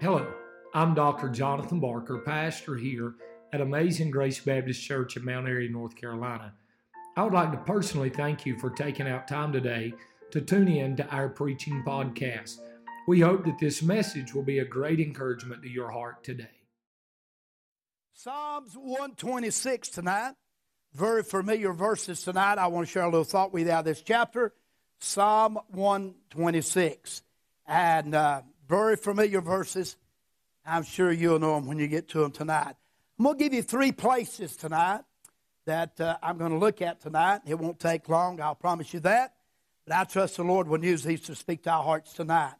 Hello, I'm Dr. Jonathan Barker, pastor here at Amazing Grace Baptist Church in Mount Airy, North Carolina. I would like to personally thank you for taking out time today to tune in to our preaching podcast. We hope that this message will be a great encouragement to your heart today. Psalms 126 tonight. Very familiar verses tonight. I want to share a little thought with you out of this chapter. Psalm 126. And uh, very familiar verses. I'm sure you'll know them when you get to them tonight. I'm going to give you three places tonight that uh, I'm going to look at tonight. It won't take long, I'll promise you that. But I trust the Lord will use these to speak to our hearts tonight.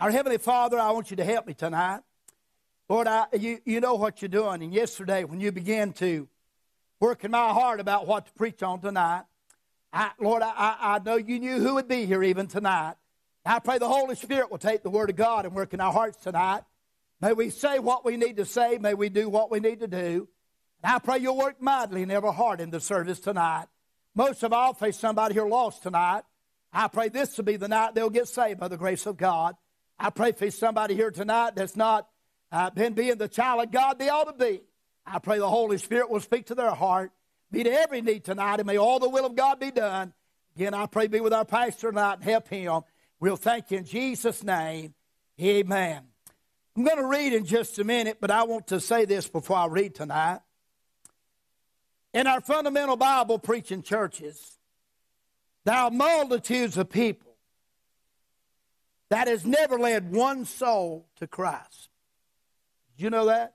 Our Heavenly Father, I want you to help me tonight. Lord, I, you, you know what you're doing. And yesterday, when you began to work in my heart about what to preach on tonight, I, Lord, I, I know you knew who would be here even tonight. I pray the Holy Spirit will take the Word of God and work in our hearts tonight. May we say what we need to say. May we do what we need to do. And I pray you'll work mightily in every heart in the service tonight. Most of all, face somebody here lost tonight. I pray this will be the night they'll get saved by the grace of God. I pray for somebody here tonight that's not uh, been being the child of God they ought to be. I pray the Holy Spirit will speak to their heart, meet every need tonight, and may all the will of God be done. Again, I pray be with our pastor tonight and help him. We'll thank you in Jesus' name. Amen. I'm going to read in just a minute, but I want to say this before I read tonight. In our fundamental Bible preaching churches, there are multitudes of people that has never led one soul to Christ. Did you know that?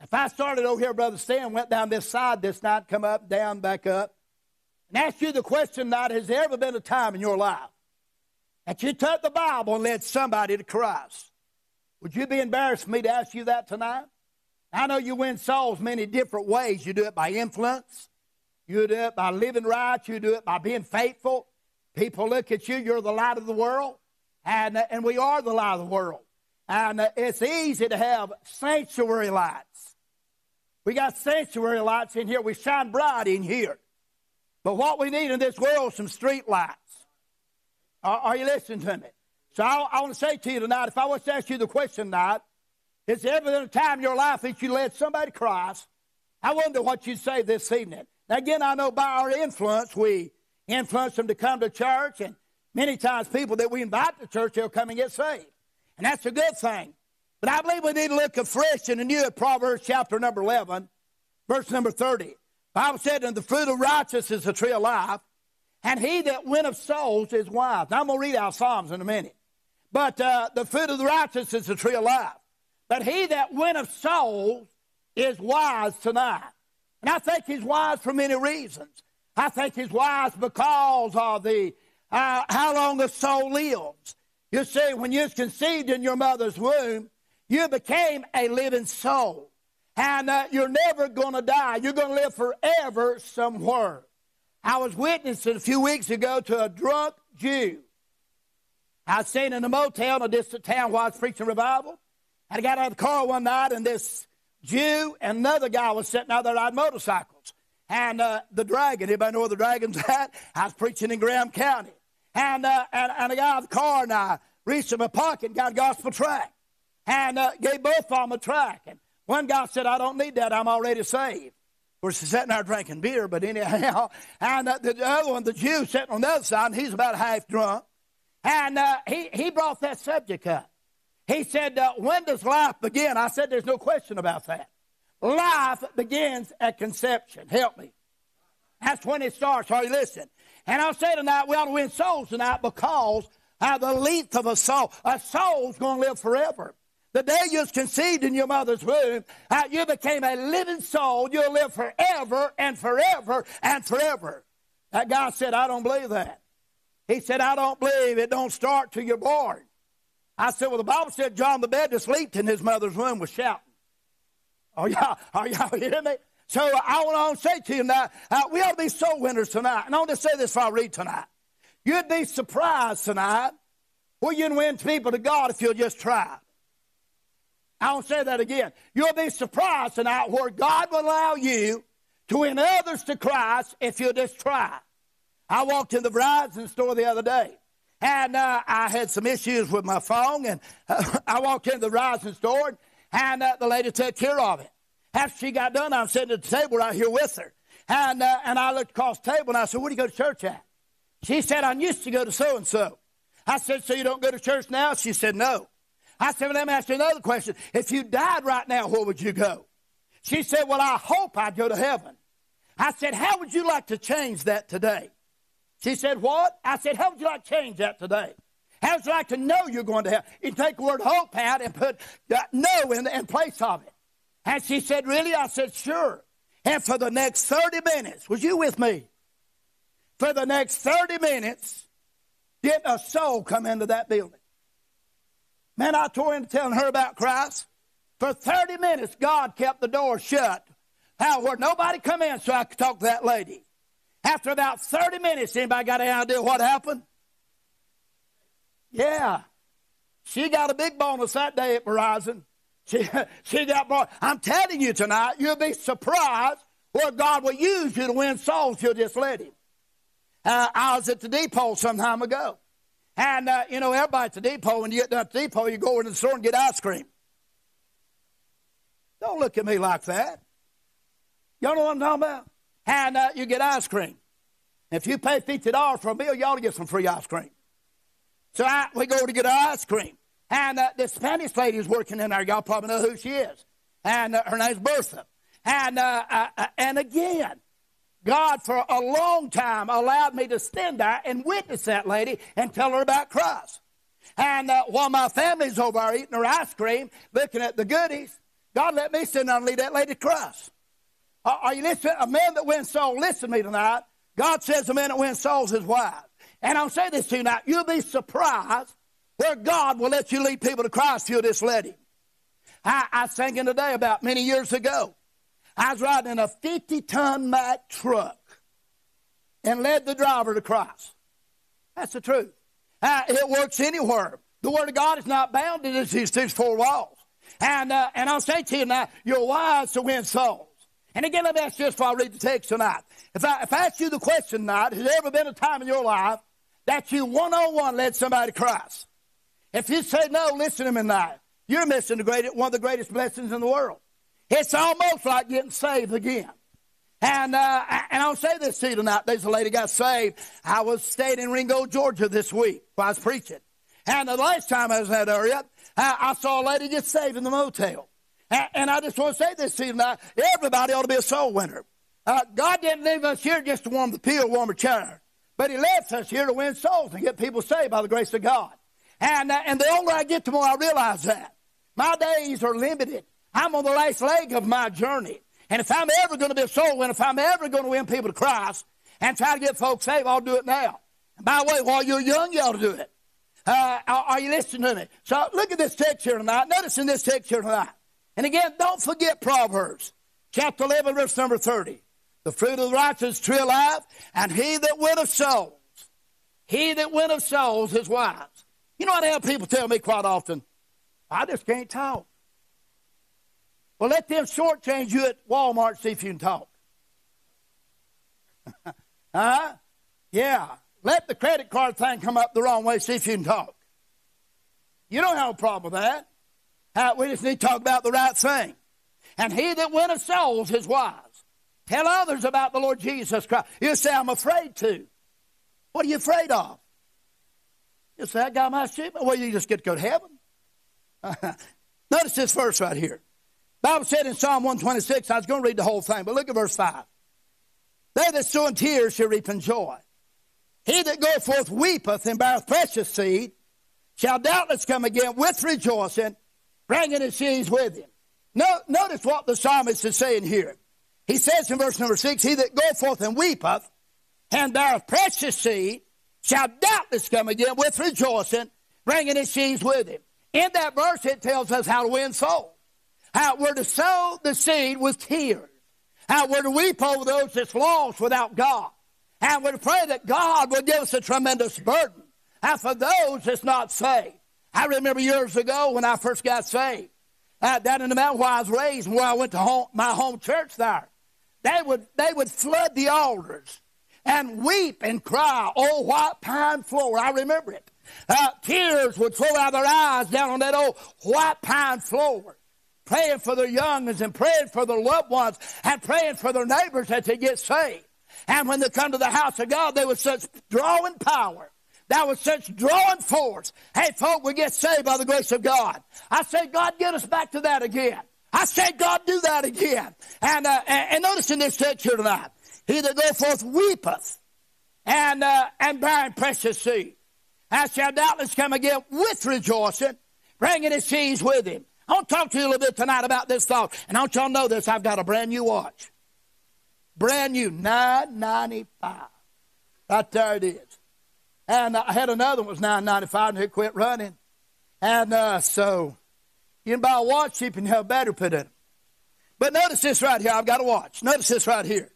If I started over here, Brother Stan, went down this side this night, come up, down, back up, and asked you the question tonight, has there ever been a time in your life that you took the Bible and led somebody to Christ. Would you be embarrassed for me to ask you that tonight? I know you win souls many different ways. You do it by influence, you do it by living right, you do it by being faithful. People look at you, you're the light of the world, and, uh, and we are the light of the world. And uh, it's easy to have sanctuary lights. We got sanctuary lights in here, we shine bright in here. But what we need in this world is some street lights. Are, are you listening to me? So I, I, want to say to you tonight, if I was to ask you the question tonight, is there ever a time in your life that you led somebody to Christ? I wonder what you'd say this evening. Now, again, I know by our influence, we influence them to come to church, and many times people that we invite to church, they'll come and get saved. And that's a good thing. But I believe we need to look afresh and anew at Proverbs chapter number 11, verse number 30. The Bible said, And the fruit of righteousness is the tree of life, and he that winneth souls is wise. Now, I'm going to read out Psalms in a minute. But uh, the fruit of the righteous is the tree of life. But he that winneth souls is wise tonight. And I think he's wise for many reasons. I think he's wise because of the uh, how long a soul lives. You see, when you was conceived in your mother's womb, you became a living soul. And uh, you're never going to die. You're going to live forever somewhere. I was witnessing a few weeks ago to a drunk Jew. I was staying in a motel in a distant town while I was preaching revival. And I got out of the car one night, and this Jew and another guy was sitting out there riding motorcycles. And uh, the dragon, anybody know where the dragon's at? I was preaching in Graham County. And, uh, and, and I got out of the car, and I reached in my pocket and got a gospel tract. And uh, gave both of them a tract. And one guy said, I don't need that, I'm already saved. We're sitting there drinking beer, but anyhow, and uh, the other one, the Jew, sitting on the other side, and he's about half drunk, and uh, he he brought that subject up. He said, uh, "When does life begin?" I said, "There's no question about that. Life begins at conception. Help me. That's when it starts. Are you listening?" And I'll say tonight, we ought to win souls tonight because of the length of a soul. A soul's going to live forever. The day you was conceived in your mother's womb, you became a living soul. You'll live forever and forever and forever. That guy said, I don't believe that. He said, I don't believe it don't start till you're born. I said, well, the Bible said John the Baptist leaped in his mother's womb was shouting. Are y'all, are y'all hearing me? So I want to say to you now, uh, we ought to be soul winners tonight. And I want to say this before I read tonight. You'd be surprised tonight where you can win people to God if you'll just try. I will say that again. You'll be surprised tonight where God will allow you to win others to Christ if you just try. I walked in the Verizon store the other day, And uh, I had some issues with my phone, and uh, I walked into the Verizon store, and uh, the lady took care of it. After she got done, I'm sitting at the table right here with her. And, uh, and I looked across the table, and I said, Where do you go to church at? She said, I used to go to so and so. I said, So you don't go to church now? She said, No. I said, Well, let me ask you another question. If you died right now, where would you go? She said, Well, I hope I'd go to heaven. I said, How would you like to change that today? She said, What? I said, How would you like to change that today? How would you like to know you're going to heaven? You take the word hope out and put no in, in place of it. And she said, Really? I said, Sure. And for the next 30 minutes, was you with me? For the next 30 minutes, didn't a soul come into that building? Man, I tore into telling her about Christ. For 30 minutes, God kept the door shut. How, where nobody come in so I could talk to that lady. After about 30 minutes, anybody got any idea what happened? Yeah. She got a big bonus that day at Verizon. She, she got more. I'm telling you tonight, you'll be surprised where God will use you to win souls. You'll just let Him. Uh, I was at the depot some time ago. And, uh, you know, everybody at the depot, when you get down at the depot, you go into the store and get ice cream. Don't look at me like that. Y'all know what I'm talking about? And uh, you get ice cream. If you pay $50 for a meal, you ought to get some free ice cream. So I, we go to get ice cream. And uh, the Spanish lady is working in there. Y'all probably know who she is. And uh, her name's Bertha. And, uh, uh, uh, and again, God for a long time allowed me to stand there and witness that lady and tell her about Christ. And uh, while my family's over there eating her ice cream, looking at the goodies, God let me stand down and lead that lady to Christ. Are you listening? A man that wins souls, listen to me tonight. God says a man that wins souls is wise. And I'll say this to you now. You'll be surprised where God will let you lead people to Christ if you'll just let Him. I, I was thinking today about many years ago. I was riding in a 50 ton Mack truck and led the driver to Christ. That's the truth. Uh, it works anywhere. The Word of God is not bounded to these, these four walls. And, uh, and I'll say to you now, you're wise to win souls. And again, let me ask you this before I read the text tonight. If I, if I ask you the question tonight, has there ever been a time in your life that you one on one led somebody to Christ? If you say no, listen to me tonight. You're missing the greatest, one of the greatest blessings in the world. It's almost like getting saved again. And, uh, and I'll say this to you tonight. There's a lady got saved. I was staying in Ringgold, Georgia this week while I was preaching. And the last time I was in that area, I, I saw a lady get saved in the motel. And, and, I just want to say this to you tonight. Everybody ought to be a soul winner. Uh, God didn't leave us here just to warm the pew, warm a chair. But He left us here to win souls and get people saved by the grace of God. And, uh, and the older I get, the more I realize that. My days are limited. I'm on the last leg of my journey. And if I'm ever going to be a soul winner, if I'm ever going to win people to Christ and try to get folks saved, I'll do it now. And by the way, while you're young, you ought to do it. Uh, are you listening to me? So look at this text here tonight. Notice in this text here tonight. And again, don't forget Proverbs chapter 11, verse number 30. The fruit of the righteous is tree of life, and he that winneth souls, he that winneth souls is wise. You know, I have people tell me quite often, I just can't talk. Well, let them shortchange you at Walmart see if you can talk. huh? Yeah. Let the credit card thing come up the wrong way, see if you can talk. You don't have a problem with that. Uh, we just need to talk about the right thing. And he that winneth souls is wise. Tell others about the Lord Jesus Christ. You say, I'm afraid to. What are you afraid of? You say, I got my sheep. Well, you just get to go to heaven. Notice this verse right here. Bible said in Psalm 126, I was going to read the whole thing, but look at verse 5. They that sow in tears shall reap in joy. He that goeth forth weepeth and beareth precious seed shall doubtless come again with rejoicing, bringing his sheaves with him. No, notice what the psalmist is saying here. He says in verse number six, He that goeth forth and weepeth and beareth precious seed shall doubtless come again with rejoicing, bringing his sheaves with him. In that verse, it tells us how to win souls. How we're to sow the seed with tears. How we're to weep over those that's lost without God. And we're to pray that God will give us a tremendous burden. And for those that's not saved. I remember years ago when I first got saved, uh, down in the mountain where I was raised, where I went to home, my home church there, they would, they would flood the altars and weep and cry, oh, white pine floor. I remember it. Uh, tears would flow out of their eyes down on that old white pine floor, praying for their youngins and praying for their loved ones and praying for their neighbors that they get saved. And when they come to the house of God, there was such drawing power. That was such drawing force. Hey, folk, we get saved by the grace of God. I say, God, get us back to that again. I say, God, do that again. And, uh, and, notice in this text here tonight, he that goeth forth weepeth and, uh, and bearing precious seed. I shall doubtless come again with rejoicing, bringing his seeds with him. I want to talk to you a little bit tonight about this thought. And I want y'all know this. I've got a brand new watch. Brand new, nine ninety five. Right there it is. And I had another one was nine ninety five, and it quit running. And uh, so you can buy a watch cheap and have a battery put in it. But notice this right here. I've got a watch. Notice this right here.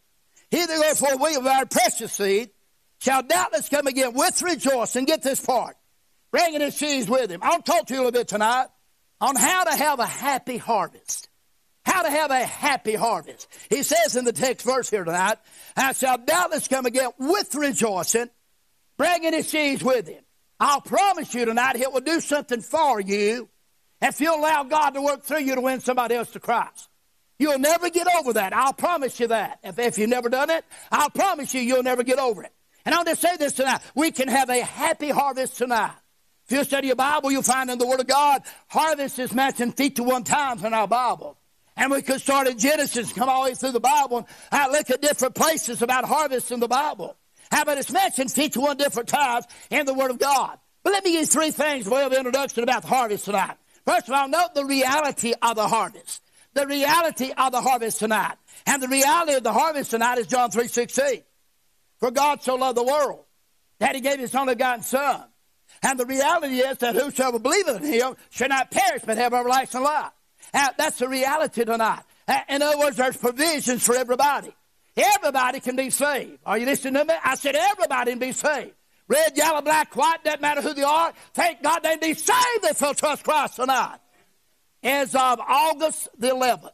He that goes for a wheel of our precious seed shall doubtless come again with rejoicing. Get this part. Bringing his seeds with him. I'll talk to you a little bit tonight on how to have a happy harvest. How to have a happy harvest. He says in the text verse here tonight, I shall doubtless come again with rejoicing, bringing his seeds with him. I'll promise you tonight, he will do something for you if you allow God to work through you to win somebody else to Christ. You'll never get over that. I'll promise you that. If, if you've never done it, I'll promise you you'll never get over it. And I'll just say this tonight. We can have a happy harvest tonight. If you study your Bible, you'll find in the Word of God, harvest is mentioned 51 times in our Bible. And we could start at Genesis, come all the way through the Bible, and I look at different places about harvest in the Bible. How about it's mentioned 51 different times in the Word of God. But let me give you three things way of introduction about the harvest tonight. First of all, note the reality of the harvest. The reality of the harvest tonight. And the reality of the harvest tonight is John 3 16. For God so loved the world that he gave his only begotten Son. And the reality is that whosoever believeth in him shall not perish but have everlasting life. Uh, that's the reality tonight. In other words, there's provisions for everybody. Everybody can be saved. Are you listening to me? I said everybody can be saved. Red, yellow, black, white, doesn't matter who they are. Thank God they be saved if they'll trust Christ tonight. As of August the 11th,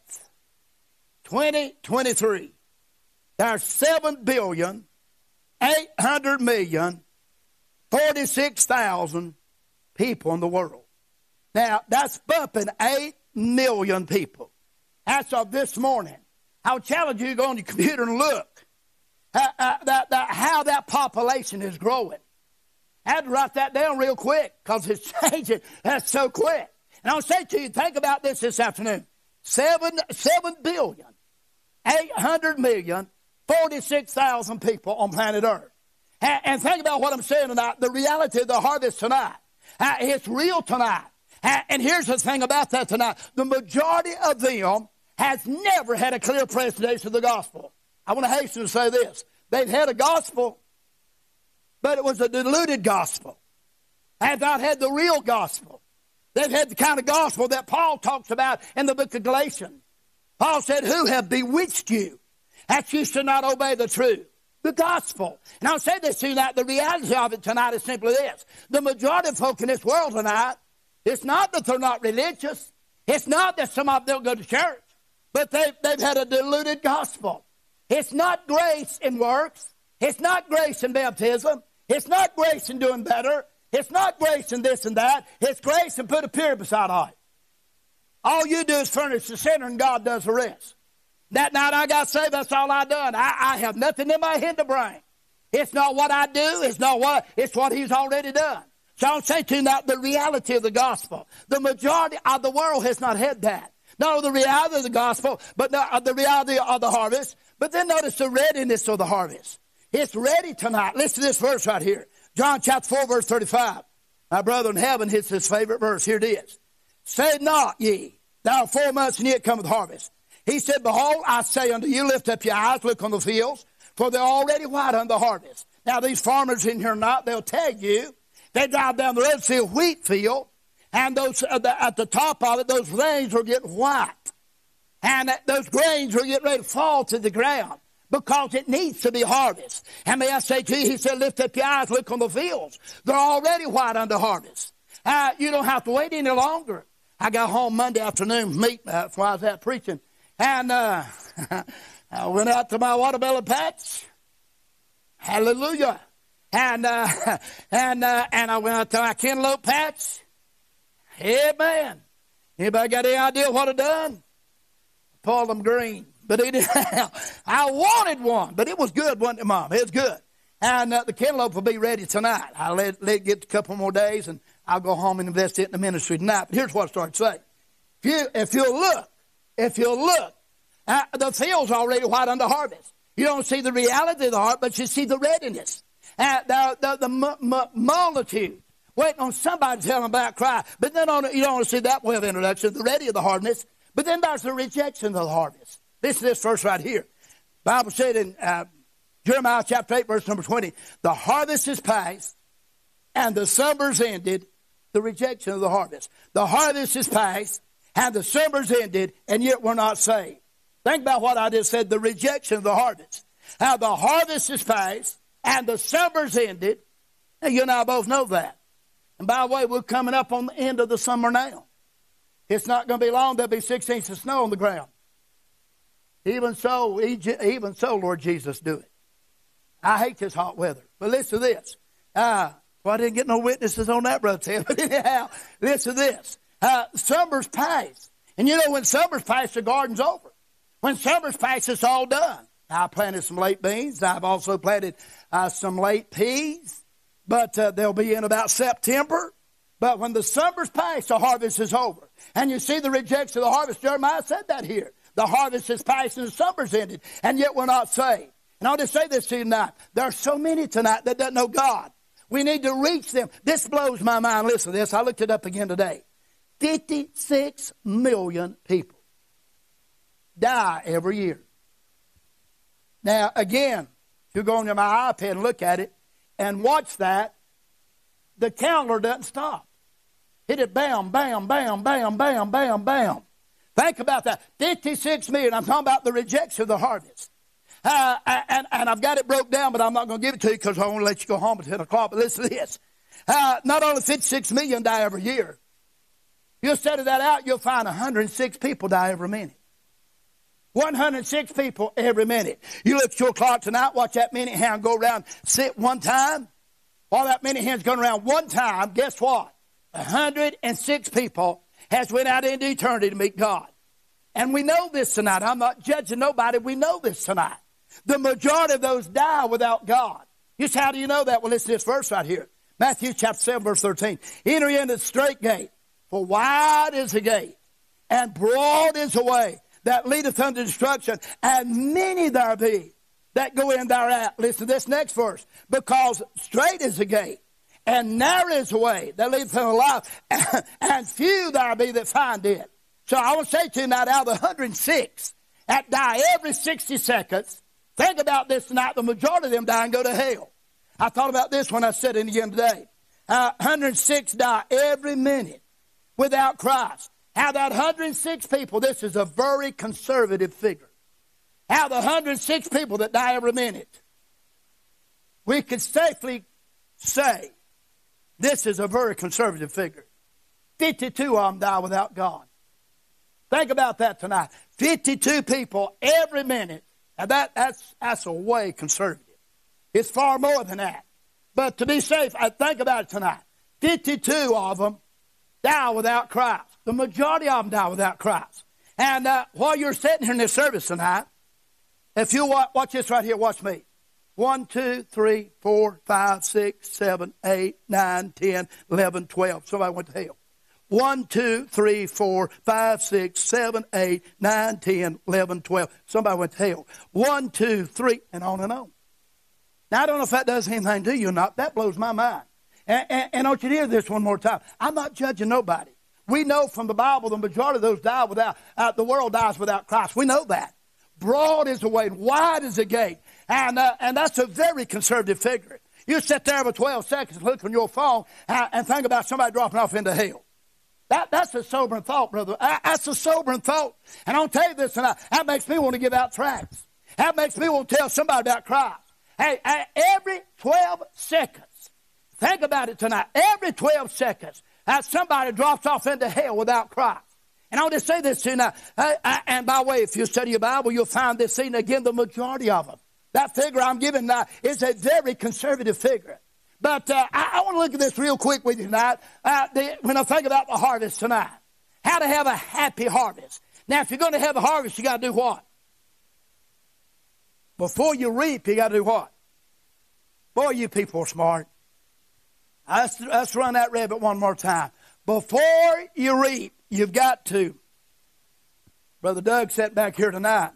2023, there are 7 billion, 800 million, 46,000 people in the world. Now, that's bumping 8 million people. As of this morning, I'll challenge you to go on your computer and look uh, uh, that, how that population is growing. I had to write that down real quick because it's changing. That's so quick. And I'll say to you, think about this this afternoon. Seven, seven billion, eight hundred million, 46,000 people on planet Earth. And, and, think about what I'm saying tonight. The reality of the harvest tonight. Uh, it's real tonight. And here's the thing about that tonight. The majority of them has never had a clear presentation of the gospel. I want to hasten to say this. They've had a gospel, but it was a diluted gospel. Have not had the real gospel. They've had the kind of gospel that Paul talks about in the book of Galatians. Paul said, Who have bewitched you that you should not obey the truth? The gospel. And I'll say this to you tonight. The reality of it tonight is simply this. The majority of folk in this world tonight it's not that they're not religious. It's not that some of them don't go to church, but they've, they've had a diluted gospel. It's not grace in works. It's not grace in baptism. It's not grace in doing better. It's not grace in this and that. It's grace and put a period beside all. All you do is furnish the sinner and God does the rest. That night I got saved, that's all I done. I, I have nothing in my head to bring. It's not what I do, it's not what, it's what He's already done. So I'm saying to you now the reality of the gospel. The majority of the world has not had that. Not the reality of the gospel, but uh, the reality of the harvest. But then notice the readiness of the harvest. It's ready tonight. Listen to this verse right here. John chapter 4, verse 35. My brother in heaven hits his favorite verse. Here it is. Say not ye, thou four months and yet cometh harvest. He said, Behold, I say unto you, lift up your eyes, look on the fields, for they're already white unto harvest. Now, these farmers in here not, they'll tell you they drive down the road see a wheat field, and those uh, the, at the top of it, those grains are getting white. And those grains are getting ready to fall to the ground because it needs to be harvested. And may I say to you, he said, lift up your eyes, look on the fields. They're already white under harvest. Uh, you don't have to wait any longer. I got home Monday afternoon, meet, uh, I was out preaching. And uh, I went out to my watermelon patch. Hallelujah. And, uh, and, uh, and I went out to my cantaloupe patch. Amen. Anybody got any idea what I done? Pulled them green. But it, I wanted one, but it was good, wasn't it, Mom? It was good. And uh, the cantaloupe will be ready tonight. I'll let, let it get a couple more days, and I'll go home and invest it in the ministry tonight. But here's what I started saying. If you, if you'll look, if you look, uh, the field's already white under harvest. You don't see the reality of the heart, but you see the readiness. Uh, the the, the multitude waiting on somebody to tell them about Christ. But then on, you don't see that way of introduction, the ready of the harvest. But then there's the rejection of the harvest. This to this verse right here. Bible said in uh, Jeremiah chapter 8, verse number 20, the harvest is past and the summer's ended, the rejection of the harvest. The harvest is past and the summer's ended, and yet we're not saved. Think about what I just said, the rejection of the harvest. How the harvest is past and the summer's ended. And you and I both know that. And by the way, we're coming up on the end of the summer now. It's not going to be long. There'll be six inches of snow on the ground. Even so, even so, Lord Jesus, do it. I hate this hot weather. But listen to this. Uh, well, I didn't get no witnesses on that, Brother Tim. But anyhow, listen to this. Uh, summer's past. And you know, when summer's past, the garden's over. When summer's past, it's all done. I planted some late beans. I've also planted uh, some late peas, but uh, they'll be in about September. But when the summer's past, the harvest is over. And you see the rejection of the harvest. Jeremiah said that here. The harvest is past and the summer's ended, and yet we're not saved. And I'll just say this to you tonight. There are so many tonight that don't know God. We need to reach them. This blows my mind. Listen to this. I looked it up again today. 56 million people die every year. Now, again, if you go on my iPad and look at it and watch that, the counter doesn't stop. Hit it bam, bam, bam, bam, bam, bam, bam. Think about that. 56 million. I'm talking about the rejection of the harvest. Uh, and, and I've got it broke down, but I'm not going to give it to you because I want to let you go home at 10 o'clock. But listen to this. Uh, not only 56 million die every year, you study that out, you'll find 106 people die every minute. 106 people every minute. You look at your clock tonight, watch that minute hand go around, sit one time. While that minute hand's going around one time, guess what? 106 people has went out into eternity to meet God. And we know this tonight. I'm not judging nobody. We know this tonight. The majority of those die without God. Just how do you know that? Well, listen to this verse right here. Matthew chapter 7, verse 13. Enter into the straight gate, for wide is the gate, and broad is the way that leadeth unto destruction, and many there be that go in thereat. Listen to this next verse. Because straight is the gate, and narrow is the way that leadeth unto life, and few there be that find it. So I will say to you now, out of the 106 that die every 60 seconds, think about this tonight, the majority of them die and go to hell. I thought about this when I said it again today. Uh, 106 die every minute without Christ. How that 106 people, this is a very conservative figure. How the 106 people that die every minute, we could safely say this is a very conservative figure. 52 of them die without God. Think about that tonight. 52 people every minute. Now that, that's, that's a way conservative. It's far more than that. But to be safe, I think about it tonight. 52 of them die without Christ. The majority of them die without Christ. And uh, while you're sitting here in this service tonight, if you watch, watch this right here, watch me. 1, 2, 3, 4, 5, 6, 7, 8, 9, 10, 11, 12. Somebody went to hell. 1, 2, 3, 4, 5, 6, 7, 8, 9, 10, 11, 12. Somebody went to hell. 1, 2, 3, and on and on. Now, I don't know if that does anything to you or not. That blows my mind. And, and, and I want you to hear this one more time. I'm not judging nobody. We know from the Bible the majority of those die without, uh, the world dies without Christ. We know that. Broad is the way, wide is the gate. And, uh, and that's a very conservative figure. You sit there for 12 seconds and look on your phone and, and think about somebody dropping off into hell. That, that's a sobering thought, brother. That's a sobering thought. And I'll tell you this tonight. That makes me want to give out tracts. That makes me want to tell somebody about Christ. Hey, every 12 seconds, think about it tonight. Every 12 seconds, that somebody drops off into hell without Christ. And I'll just say this to you now. and by the way, if you study your Bible, you'll find this scene again, the majority of them. That figure I'm giving now is a very conservative figure. But uh, I, I want to look at this real quick with you tonight. Uh, the, when I think about the harvest tonight, how to have a happy harvest. Now, if you're going to have a harvest, you got to do what? Before you reap, you got to do what? Boy, you people are smart. Let's, let's run that rabbit one more time. Before you reap, you've got to. Brother Doug sat back here tonight.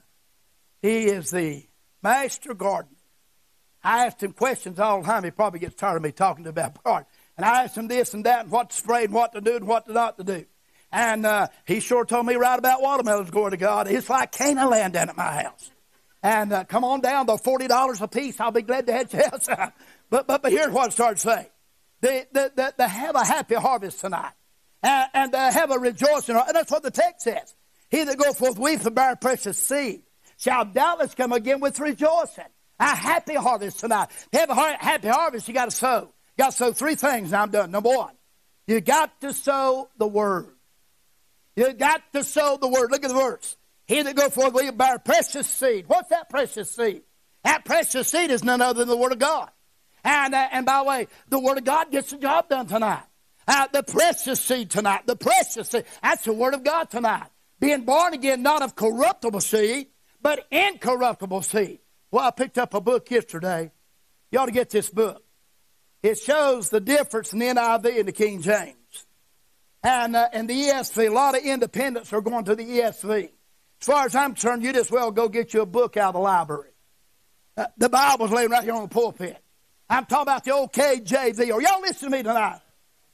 He is the master gardener. I asked him questions all the time. He probably gets tired of me talking to him about garden. And I asked him this and that and what to spray and what to do and what to not to do. And uh, he sure told me right about watermelons, glory to God. It's like Canaan land down at my house. And uh, come on down, the $40 a piece. I'll be glad to have you. But, but, but here's what I started saying. They, they, they, they have a happy harvest tonight. And, and they have a rejoicing. And that's what the text says. He that goeth forth weep and bear precious seed shall doubtless come again with rejoicing. A happy harvest tonight. To have a happy harvest, you got to sow. You got to sow three things, and I'm done. Number one, you got to sow the word. You got to sow the word. Look at the verse. He that goeth forth will bear precious seed. What's that precious seed? That precious seed is none other than the word of God. And, uh, and by the way, the Word of God gets the job done tonight. Uh, the precious seed tonight, the precious seed, that's the Word of God tonight. Being born again, not of corruptible seed, but incorruptible seed. Well, I picked up a book yesterday. You ought to get this book. It shows the difference in the NIV and the King James. And, uh, and the ESV, a lot of independents are going to the ESV. As far as I'm concerned, you just well go get you a book out of the library. Uh, the Bible's laying right here on the pulpit. I'm talking about the old KJV. Are y'all listening to me tonight?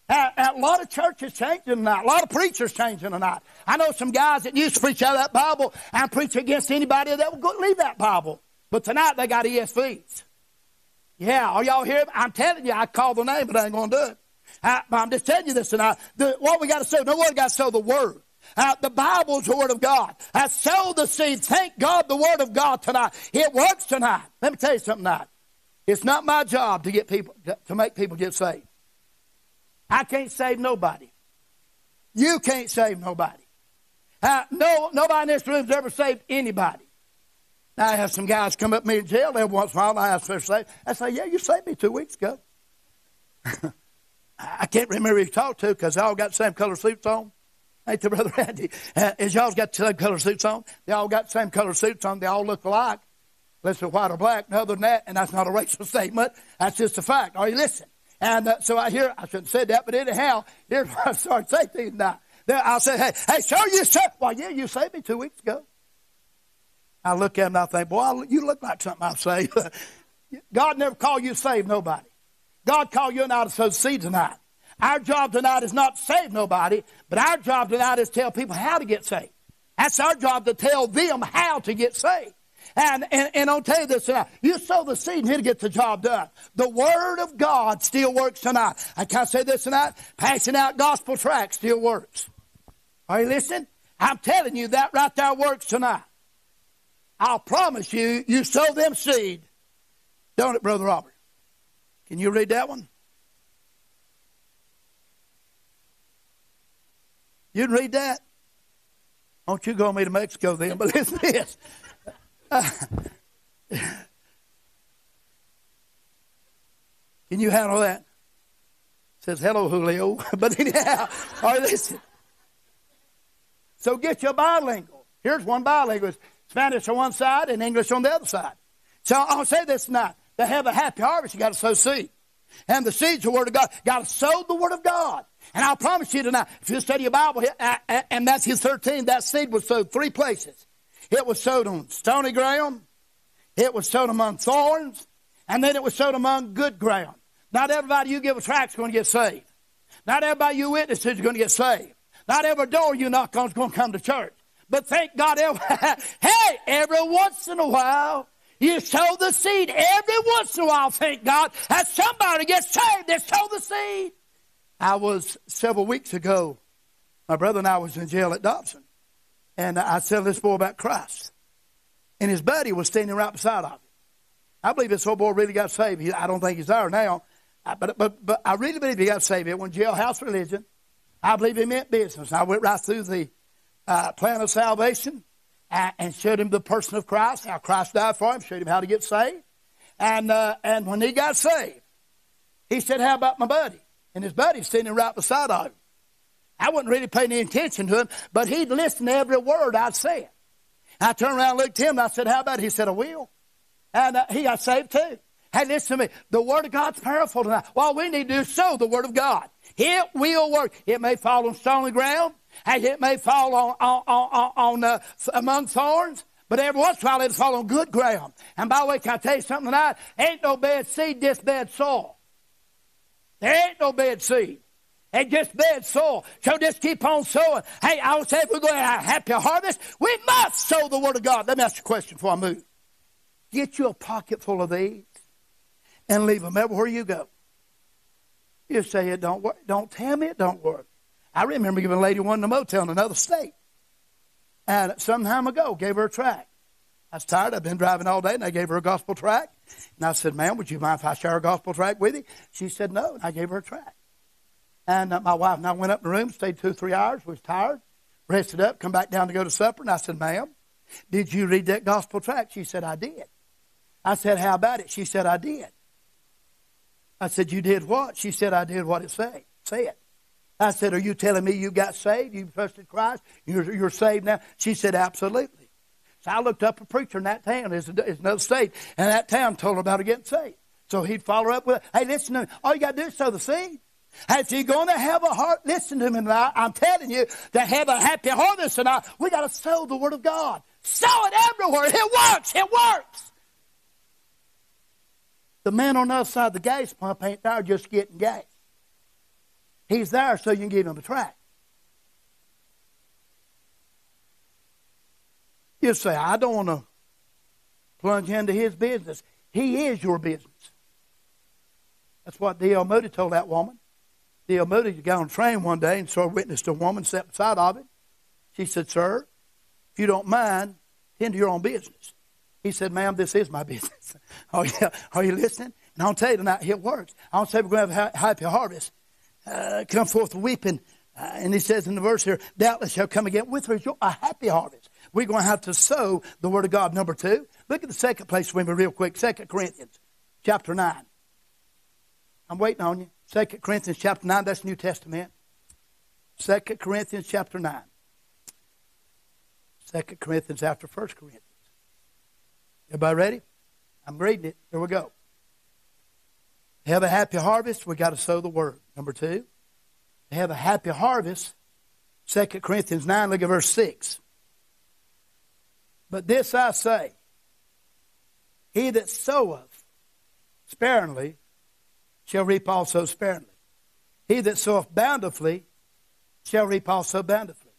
Uh, a lot of churches changing tonight. A lot of preachers changing tonight. I know some guys that used to preach out of that Bible and preach against anybody that would go leave that Bible. But tonight they got ESVs. Yeah, are y'all here? I'm telling you, I call the name, but I ain't going to do it. I, I'm just telling you this tonight. The, what we got to sow, no one got to sow the Word. Uh, the Bible's the Word of God. I sow the seed. Thank God the Word of God tonight. It works tonight. Let me tell you something tonight. It's not my job to get people to make people get saved. I can't save nobody. You can't save nobody. Uh, no, nobody in this room's ever saved anybody. Now, I have some guys come up to me in jail every once in a while, I ask for saved. I say, Yeah, you saved me two weeks ago. I can't remember who you talked to because they all got the same color suits on. Ain't the brother Andy? Uh, is y'all got the same color suits on? They all got the same color suits on. They all look alike unless they're white or black. And other than that, and that's not a racial statement, that's just a fact. Are you listening? And uh, so I hear, I shouldn't have said that, but anyhow, here's what I started saying you now. I'll say, hey, hey, sir, you saved, well, yeah, you saved me two weeks ago. I look at him and I think, boy, you look like something I say. God never called you to save nobody. God called you and I to sow seed tonight. Our job tonight is not to save nobody, but our job tonight is to tell people how to get saved. That's our job to tell them how to get saved. And, and, and I'll tell you this tonight. You sow the seed and he'll get the job done. The Word of God still works tonight. I can't say this tonight. Passing out gospel tracts still works. Are you listening? I'm telling you that right there works tonight. I'll promise you, you sow them seed. Don't it, Brother Robert? Can you read that one? You can read that? Don't you go me to Mexico then, but listen to this. Can you handle that? Says, hello, Julio. but anyhow, right, listen. So get your bilingual. Here's one bilingual. Spanish on one side and English on the other side. So I'll say this tonight. To have a happy harvest, you got to sow seed. And the seed's the Word of God. Got to sow the Word of God. And I'll promise you tonight, if you study your Bible, and that's his 13, that seed was sowed three places. It was sowed on stony ground. It was sown among thorns. And then it was sown among good ground. Not everybody you give a tract is going to get saved. Not everybody you witness is going to get saved. Not every door you knock on is going to come to church. But thank God, every, hey, every once in a while, you sow the seed. Every once in a while, thank God, that somebody gets saved. They sow the seed. I was several weeks ago, my brother and I was in jail at Dobson. And I tell this boy about Christ. And his buddy was standing right beside him. I believe this old boy really got saved. He, I don't think he's there now. But, but, but I really believe he got saved. It went jailhouse religion. I believe he meant business. I went right through the uh, plan of salvation and, and, showed him the person of Christ, how Christ died for him, showed him how to get saved. And, uh, and when he got saved, He said, How about my buddy? And his buddy's standing right beside him. I wasn't really paying any attention to him, but he'd listen to every word I'd say. I turned around and looked at him and I said, How about? He said, I will. And uh, he got saved too. Hey, listen to me. The Word of God's powerful tonight. All we need to do sow the Word of God. It will work. It may fall on stony ground. Hey, it may fall on, on, on, on uh, among thorns. But every once in a while it'll fall on good ground. And by the way, can I tell you something tonight? Ain't no bad seed, just bad soil. There ain't no bad seed. Ain't just bad soil. So just keep on sowing. Hey, I would say if we're going to have a happy harvest, we must sow the Word of God. Let me ask you a question before I move. Get you a pocket full of these and leave them everywhere you go. You say it don't work. Don't tell me it don't work. I remember giving a lady one in a motel in another state. And some time ago, gave her a tract. I was tired. I've been driving all day, and I gave her a gospel tract. And I said, ma'am, would you mind if I share a gospel tract with you? She said, no. And I gave her a tract. And uh, my wife and I went up in the room, stayed two, three hours, was tired, rested up, come back down to go to supper. And I said, ma'am, did you read that gospel tract? She said, I did. I said, how about it? She said, I did. I said, you did what? She said, I did what it said. Say it. I said, are you telling me you got saved? You trusted Christ? You're, you're saved now? She said, absolutely. So I looked up a preacher in that town. It's, it's another state. And that town told her about getting saved. So he'd follow up with, hey, listen to me. All you got to do is sow the seed. If you're going to have a heart, listen to me tonight. I'm telling you, to have a happy harvest tonight, we got to sow the Word of God. Sow it everywhere. It works. It works. The man on the other side of the gas pump ain't there just getting gas. He's there so you can give him a tract. You say, I don't want to plunge into his business. He is your business. That's what D.L. Moody told that woman. D.L. Moody got on a train one day and saw a witness to a woman sat beside of him. She said, Sir, if you don't mind, tend to your own business. He said, Ma'am, this is my business. oh, yeah. Are you listening? And I'll tell you tonight, it works. I'll say we're going to have a happy harvest. Uh, come forth weeping. Uh, and he says in the verse here, doubtless shall come again with her a happy harvest. We're going to have to sow the word of God. Number two, look at the second place with me real quick. Second Corinthians chapter 9. I'm waiting on you. Second Corinthians chapter 9, that's New Testament. Second Corinthians chapter 9. Second Corinthians after First Corinthians. Everybody ready? I'm reading it. Here we go. have a happy harvest, we got to sow the word. Number two, have a happy harvest, 2 Corinthians 9, look at verse 6. But this I say He that soweth sparingly shall reap also sparingly. He that soweth bountifully shall reap also bountifully.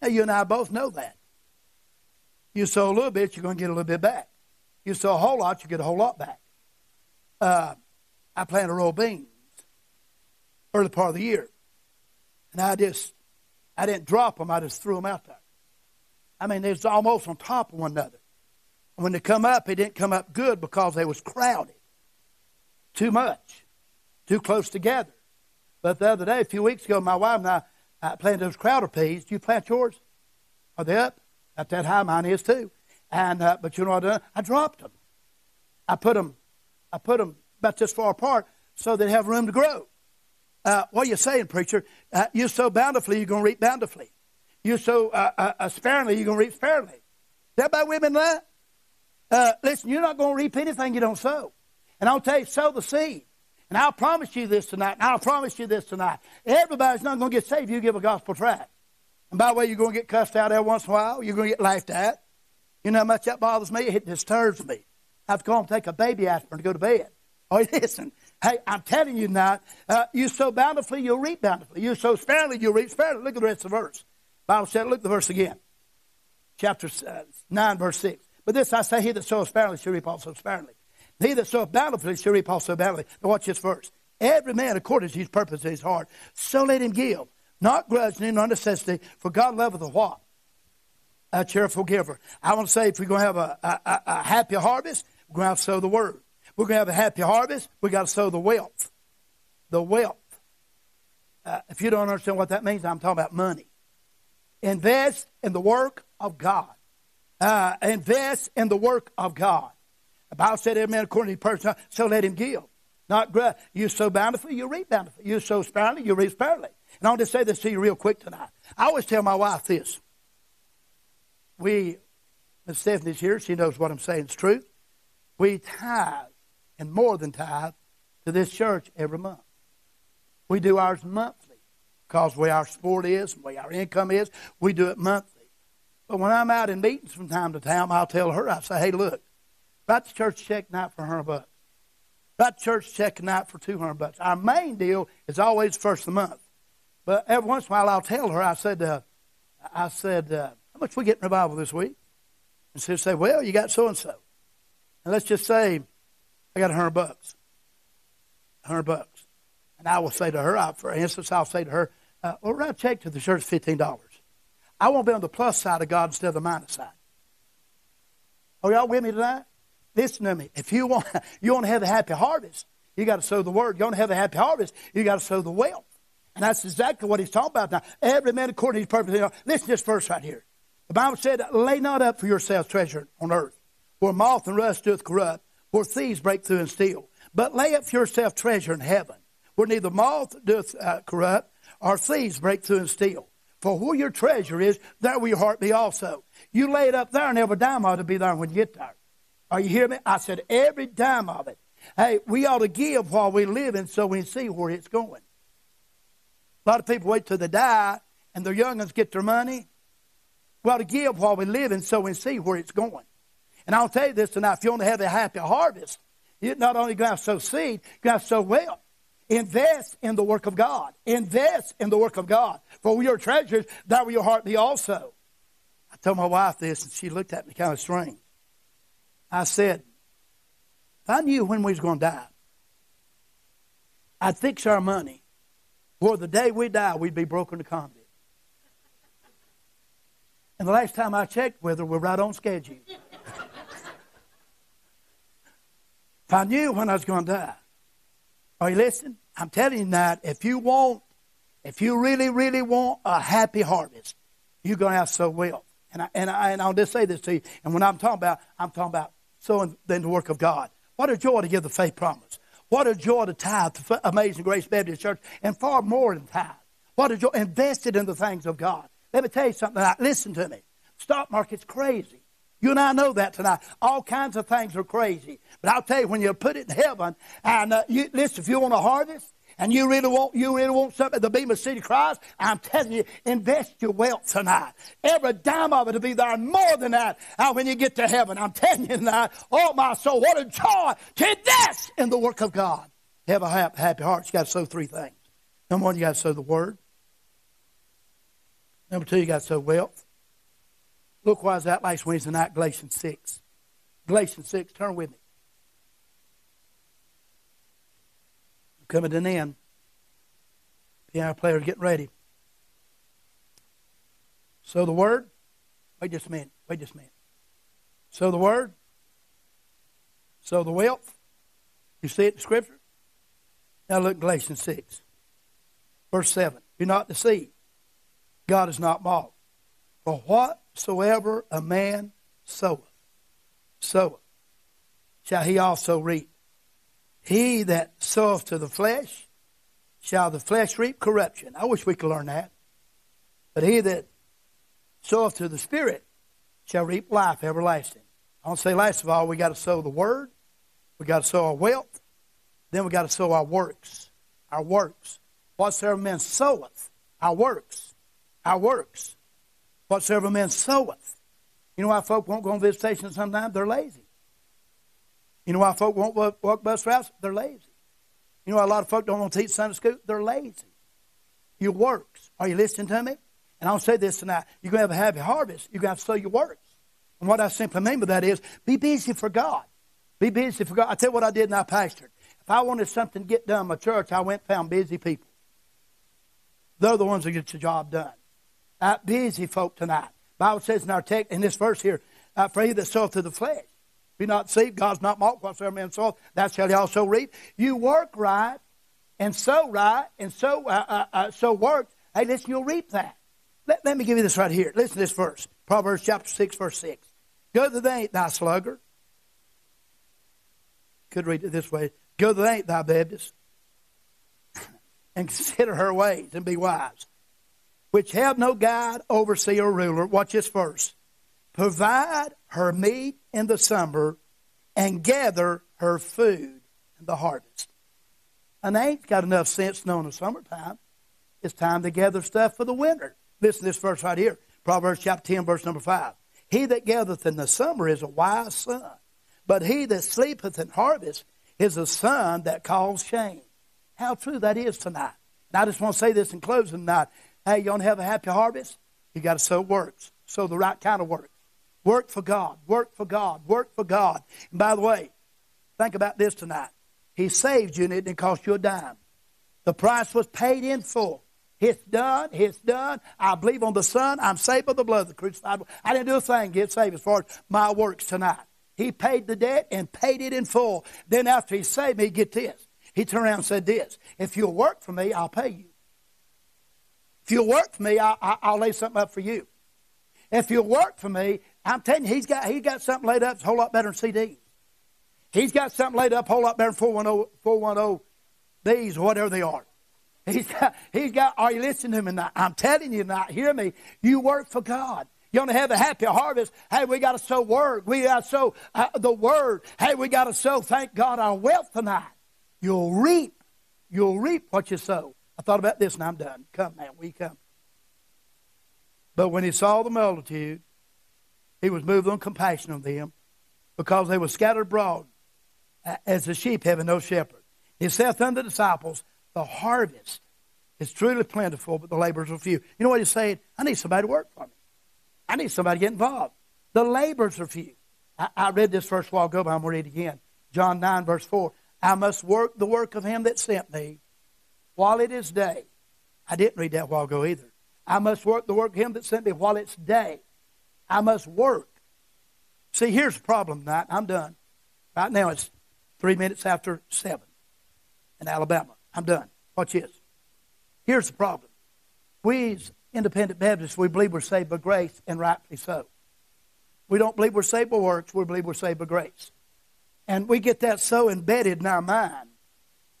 Now, you and I both know that. You sow a little bit, you're going to get a little bit back. You sow a whole lot, you get a whole lot back. Uh, I planted a row of beans early part of the year. And I just, I didn't drop them, I just threw them out there. I mean, they was almost on top of one another. And when they come up, they didn't come up good because they was crowded. Too much. Too close together. But the other day, a few weeks ago, my wife and I, I planted those crowder peas. Do you plant yours? Are they up? Not that high, mine is too. And uh, but you know what I done? I dropped them. I put them, I put them about this far apart so they have room to grow. Uh, what are you saying, preacher? Uh, you sow bountifully, you're going to reap bountifully. You sow uh, uh, uh, sparingly, you're going to reap sparingly. Is that about women that? Uh, listen, you're not going to reap anything you don't sow. And I'll tell you, sow the seed. And I'll promise you this tonight, and I'll promise you this tonight. Everybody's not going to get saved if you give a gospel tract. And by the way, you're going to get cussed out every once in a while. You're going to get laughed at. You know how much that bothers me? It disturbs me. I have to go and take a baby aspirin to go to bed. Oh, listen. Hey, I'm telling you now, uh, you sow bountifully, you'll reap bountifully. You sow sparingly, you'll reap sparingly. Look at the rest of the verse. Bible said, look at the verse again. Chapter uh, 9, verse 6. But this I say, he that soweth sparingly shall reap also sparingly. He that soweth bountifully shall reap also bountifully. Watch this verse. Every man according to his purpose in his heart, so let him give, not grudgingly, nor necessity, for God loveth a what? A cheerful giver. I want to say if we're going to have a, a, a happy harvest, we're going to have to sow the word we're going to have a happy harvest, we got to sow the wealth. The wealth. Uh, if you don't understand what that means, I'm talking about money. Invest in the work of God. Uh, invest in the work of God. The Bible said, every man according to his person, so let him give. Not gra- you sow bountifully, you reap bountifully. You sow sparingly, you reap sparingly. And I'll just say this to you real quick tonight. I always tell my wife this. We, Miss Stephanie's here, she knows what I'm saying is true. We tithe, and more than tithe, to this church every month. We do ours monthly because where our sport is, where our income is, we do it monthly. But when I'm out in meetings from time to time, I'll tell her, I say, hey, look, write the church check tonight for 100 bucks. Write the church check tonight for 200 bucks. Our main deal is always first of the month. But every once in a while, I'll tell her, I said, uh, I said, uh, how much we get in revival this week? And she'll say, well, you got so-and-so. And let's just say, I got 100 bucks. 100 bucks. And I will say to her, I, for instance, I'll say to her, uh, well, write a check to the church $15. I want to be on the plus side of God instead of the minus side. Are y'all with me tonight? Listen to me. If you want, you want to have a happy harvest, you got to sow the word. You want to have a happy harvest, you got to sow the wealth. And that's exactly what he's talking about now. Every man according to his purpose. Listen to this verse right here. The Bible said, Lay not up for yourselves treasure on earth, where moth and rust doth corrupt, where thieves break through and steal. But lay up for yourself treasure in heaven, where neither moth doth uh, corrupt, or thieves break through and steal. For where your treasure is, there will your heart be also. You lay it up there, and every dime ought to be there when you get there. Are you hearing me? I said every dime of it. Hey, we ought to give while we live, and so we see where it's going. A lot of people wait till they die, and their youngins get their money. We ought to give while we live, and so we see where it's going. And I'll tell you this tonight: if you want to have a happy harvest, you're not only going to sow seed, you got to sow well. Invest in the work of God. Invest in the work of God. For your treasures, that will your heart be also. I told my wife this, and she looked at me kind of strange. I said, if I knew when we was going to die, I'd fix our money where the day we die, we'd be broken to convict. And the last time I checked with her, we're right on schedule. if I knew when I was going to die, are you listening? I'm telling you that if you want, if you really, really want a happy harvest, you're going to have so wealth. And, I, and, I, and I'll just say this to you. And when I'm talking about, I'm talking about sowing in the work of God. What a joy to give the faith promise. What a joy to tithe to Amazing Grace Baptist Church, and far more than tithe. What a joy invested in the things of God. Let me tell you something. Tonight. Listen to me. Stock market's crazy. You and I know that tonight. All kinds of things are crazy. But I'll tell you, when you put it in heaven, and uh, you, listen, if you want a harvest, and you really want you really want something to be my city Christ, I'm telling you, invest your wealth tonight. Every dime of it to be there, more than that. And when you get to heaven, I'm telling you tonight, oh my soul, what a joy to invest in the work of God. Have a happy heart. You got to sow three things. Number one, you got to sow the word. Number two, you got to sow wealth. Look why is that last Wednesday night, Galatians 6. Galatians 6, turn with me. Coming to an end. Piano players getting ready. So the word, wait just a minute, wait just a minute. So the word, so the wealth. You see it in Scripture? Now look Galatians 6, verse 7. Be not deceived. God is not mocked. For whatsoever a man soweth, soweth, shall he also reap. He that soweth to the flesh shall the flesh reap corruption. I wish we could learn that. But he that soweth to the Spirit shall reap life everlasting. I to say, last of all, we got to sow the word, we got to sow our wealth, then we got to sow our works. Our works. Whatsoever man soweth, our works. Our works. Whatsoever man soweth. You know why folk won't go on visitation sometimes? They're lazy. You know why folk won't walk, bus routes? They're lazy. You know why a lot of folk don't want to teach Sunday school? They're lazy. Your works. Are you listening to me? And I'll say this tonight. You're going to have a happy harvest. You're going to have to sow your works. And what I simply mean by that is be busy for God. Be busy for God. I tell you what I did and I pastored. If I wanted something to get done in my church, I went and found busy people. They're the ones that get the job done. Uh, busy folk tonight. Bible says in our text, in this verse here, uh, for he that soweth to the flesh be not deceived. God's not mocked. Whatsoever man soweth, that shall he also reap. You work right and sow right and sow, uh, uh, uh, sow work. Hey, listen, you'll reap that. Let, let me give you this right here. Listen to this verse. Proverbs chapter 6, verse 6. Go to day, thou sluggard. Could read it this way. Go that ain't thy Baptist, and consider her ways and be wise, which have no guide, overseer, or ruler. Watch this verse. Provide her meat in the summer and gather her food in the harvest. And they ain't got enough sense to know in the summertime. It's time to gather stuff for the winter. Listen to this verse right here. Proverbs chapter 10, verse number 5. He that gathereth in the summer is a wise son, but he that sleepeth in harvest is a son that calls shame. How true that is tonight. And I just want to say this in closing tonight. Hey, you want to have a happy harvest? You got to sow works. Sow the right kind of work. Work for God. Work for God. Work for God. And by the way, think about this tonight. He saved you and it didn't cost you a dime. The price was paid in full. It's done. It's done. I believe on the Son. I'm saved by the blood of the crucified. I didn't do a thing get saved as far as my works tonight. He paid the debt and paid it in full. Then after he saved me, get this. He turned around and said this. If you'll work for me, I'll pay you. If you'll work for me, I, will lay something up for you. If you'll work for me, I'm telling you, he's got, he's got something laid up a whole lot better than CDs. He's got something laid up a whole lot better than 410, 410 Bs or whatever they are. He's got, he's got, are you listening to me now? I'm telling you now, hear me. You work for God. You want to have a happy harvest? Hey, we got to sow word. We got to sow uh, the word. Hey, we got to sow, thank God, our wealth tonight. You'll reap. You'll reap what you sow. I thought about this and I'm done. Come, man, we come. But when he saw the multitude, he was moved on compassion on them because they were scattered abroad as the sheep having no shepherd. He saith unto the disciples, The harvest is truly plentiful, but the laborers are few. You know what he's saying? I need somebody to work for me. I need somebody to get involved. The laborers are few. I, I read this verse while ago, but I'm going to read it again. John 9, verse 4. I must work the work of him that sent me while it is day. I didn't read that while ago either. I must work the work of him that sent me while it's day. I must work. See, here's the problem tonight. I'm done. Right now it's three minutes after seven in Alabama. I'm done. Watch this. Here's the problem. We as independent Baptists, we believe we're saved by grace, and rightly so. We don't believe we're saved by works, we believe we're saved by grace. And we get that so embedded in our mind.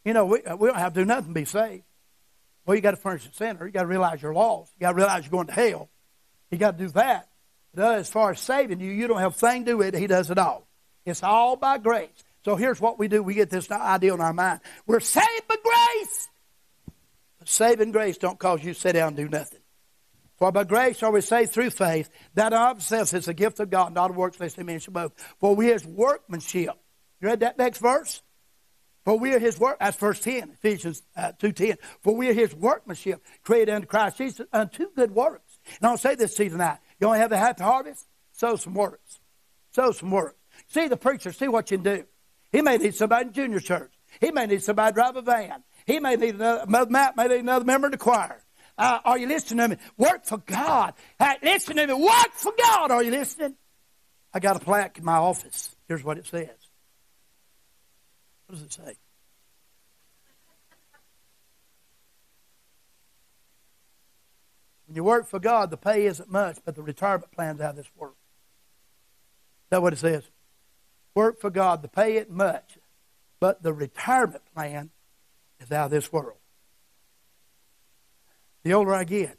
You know, we, uh, we don't have to do nothing to be saved. Well, you got to furnish a sinner. You got to realize you're lost. You got to realize you're going to hell. You got to do that. As far as saving you, you don't have a thing to do with it. He does it all. It's all by grace. So here's what we do. We get this idea in our mind. We're saved by grace. But saving grace don't cause you to sit down and do nothing. For by grace are we saved through faith. That of itself is a gift of God, not works lest any man should boast. For we are his workmanship. You read that next verse? For we are his work, that's verse 10, Ephesians uh, 2.10. For we are his workmanship, created unto Christ Jesus unto good works. And I'll say this to you tonight. You to have a happy harvest? Sow some works. Sow some works. See the preacher, see what you can do. He may need somebody in junior church. He may need somebody to drive a van. He may need another, Matt may need another member of the choir. Uh, are you listening to me? Work for God. Hey, listen to me. Work for God. Are you listening? I got a plaque in my office. Here's what it says. What does it say? When you work for God, the pay isn't much, but the retirement plan's of this world. Is that what it says? Work for God, the pay isn't much, but the retirement plan is out of this world. The older I get,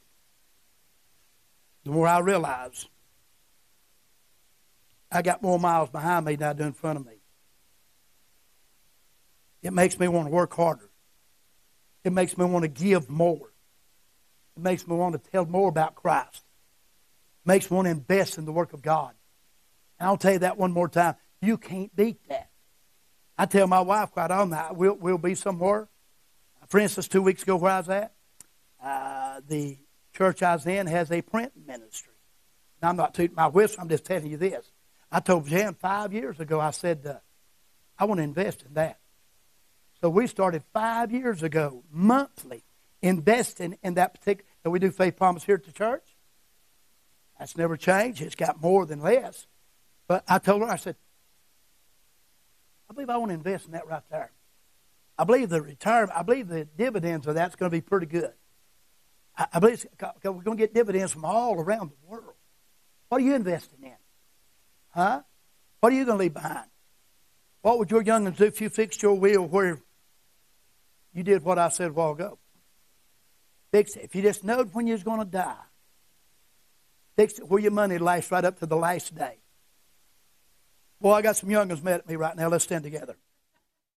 the more I realize I got more miles behind me than I do in front of me. It makes me want to work harder. It makes me want to give more. It makes me want to tell more about Christ. It makes me want to invest in the work of God. And I'll tell you that one more time. You can't beat that. I tell my wife quite often, we'll, we'll be somewhere. For instance, two weeks ago where I was at, uh, the church I was in has a print ministry. Now, I'm not tooting my whistle, I'm just telling you this. I told Jan five years ago, I said, uh, I want to invest in that. So we started five years ago, monthly, investing in that particular. And we do faith promise here at the church. That's never changed. It's got more than less. But I told her, I said, I believe I want to invest in that right there. I believe the retirement, I believe the dividends of that's going to be pretty good. I, I believe we're going to get dividends from all around the world. What are you investing in? Huh? What are you going to leave behind? What would your youngins do if you fixed your wheel where you did what I said a while ago? Fix it. If you just knowed when you was going to die, fix it where your money lasts right up to the last day. Boy, I got some youngins mad at me right now. Let's stand together.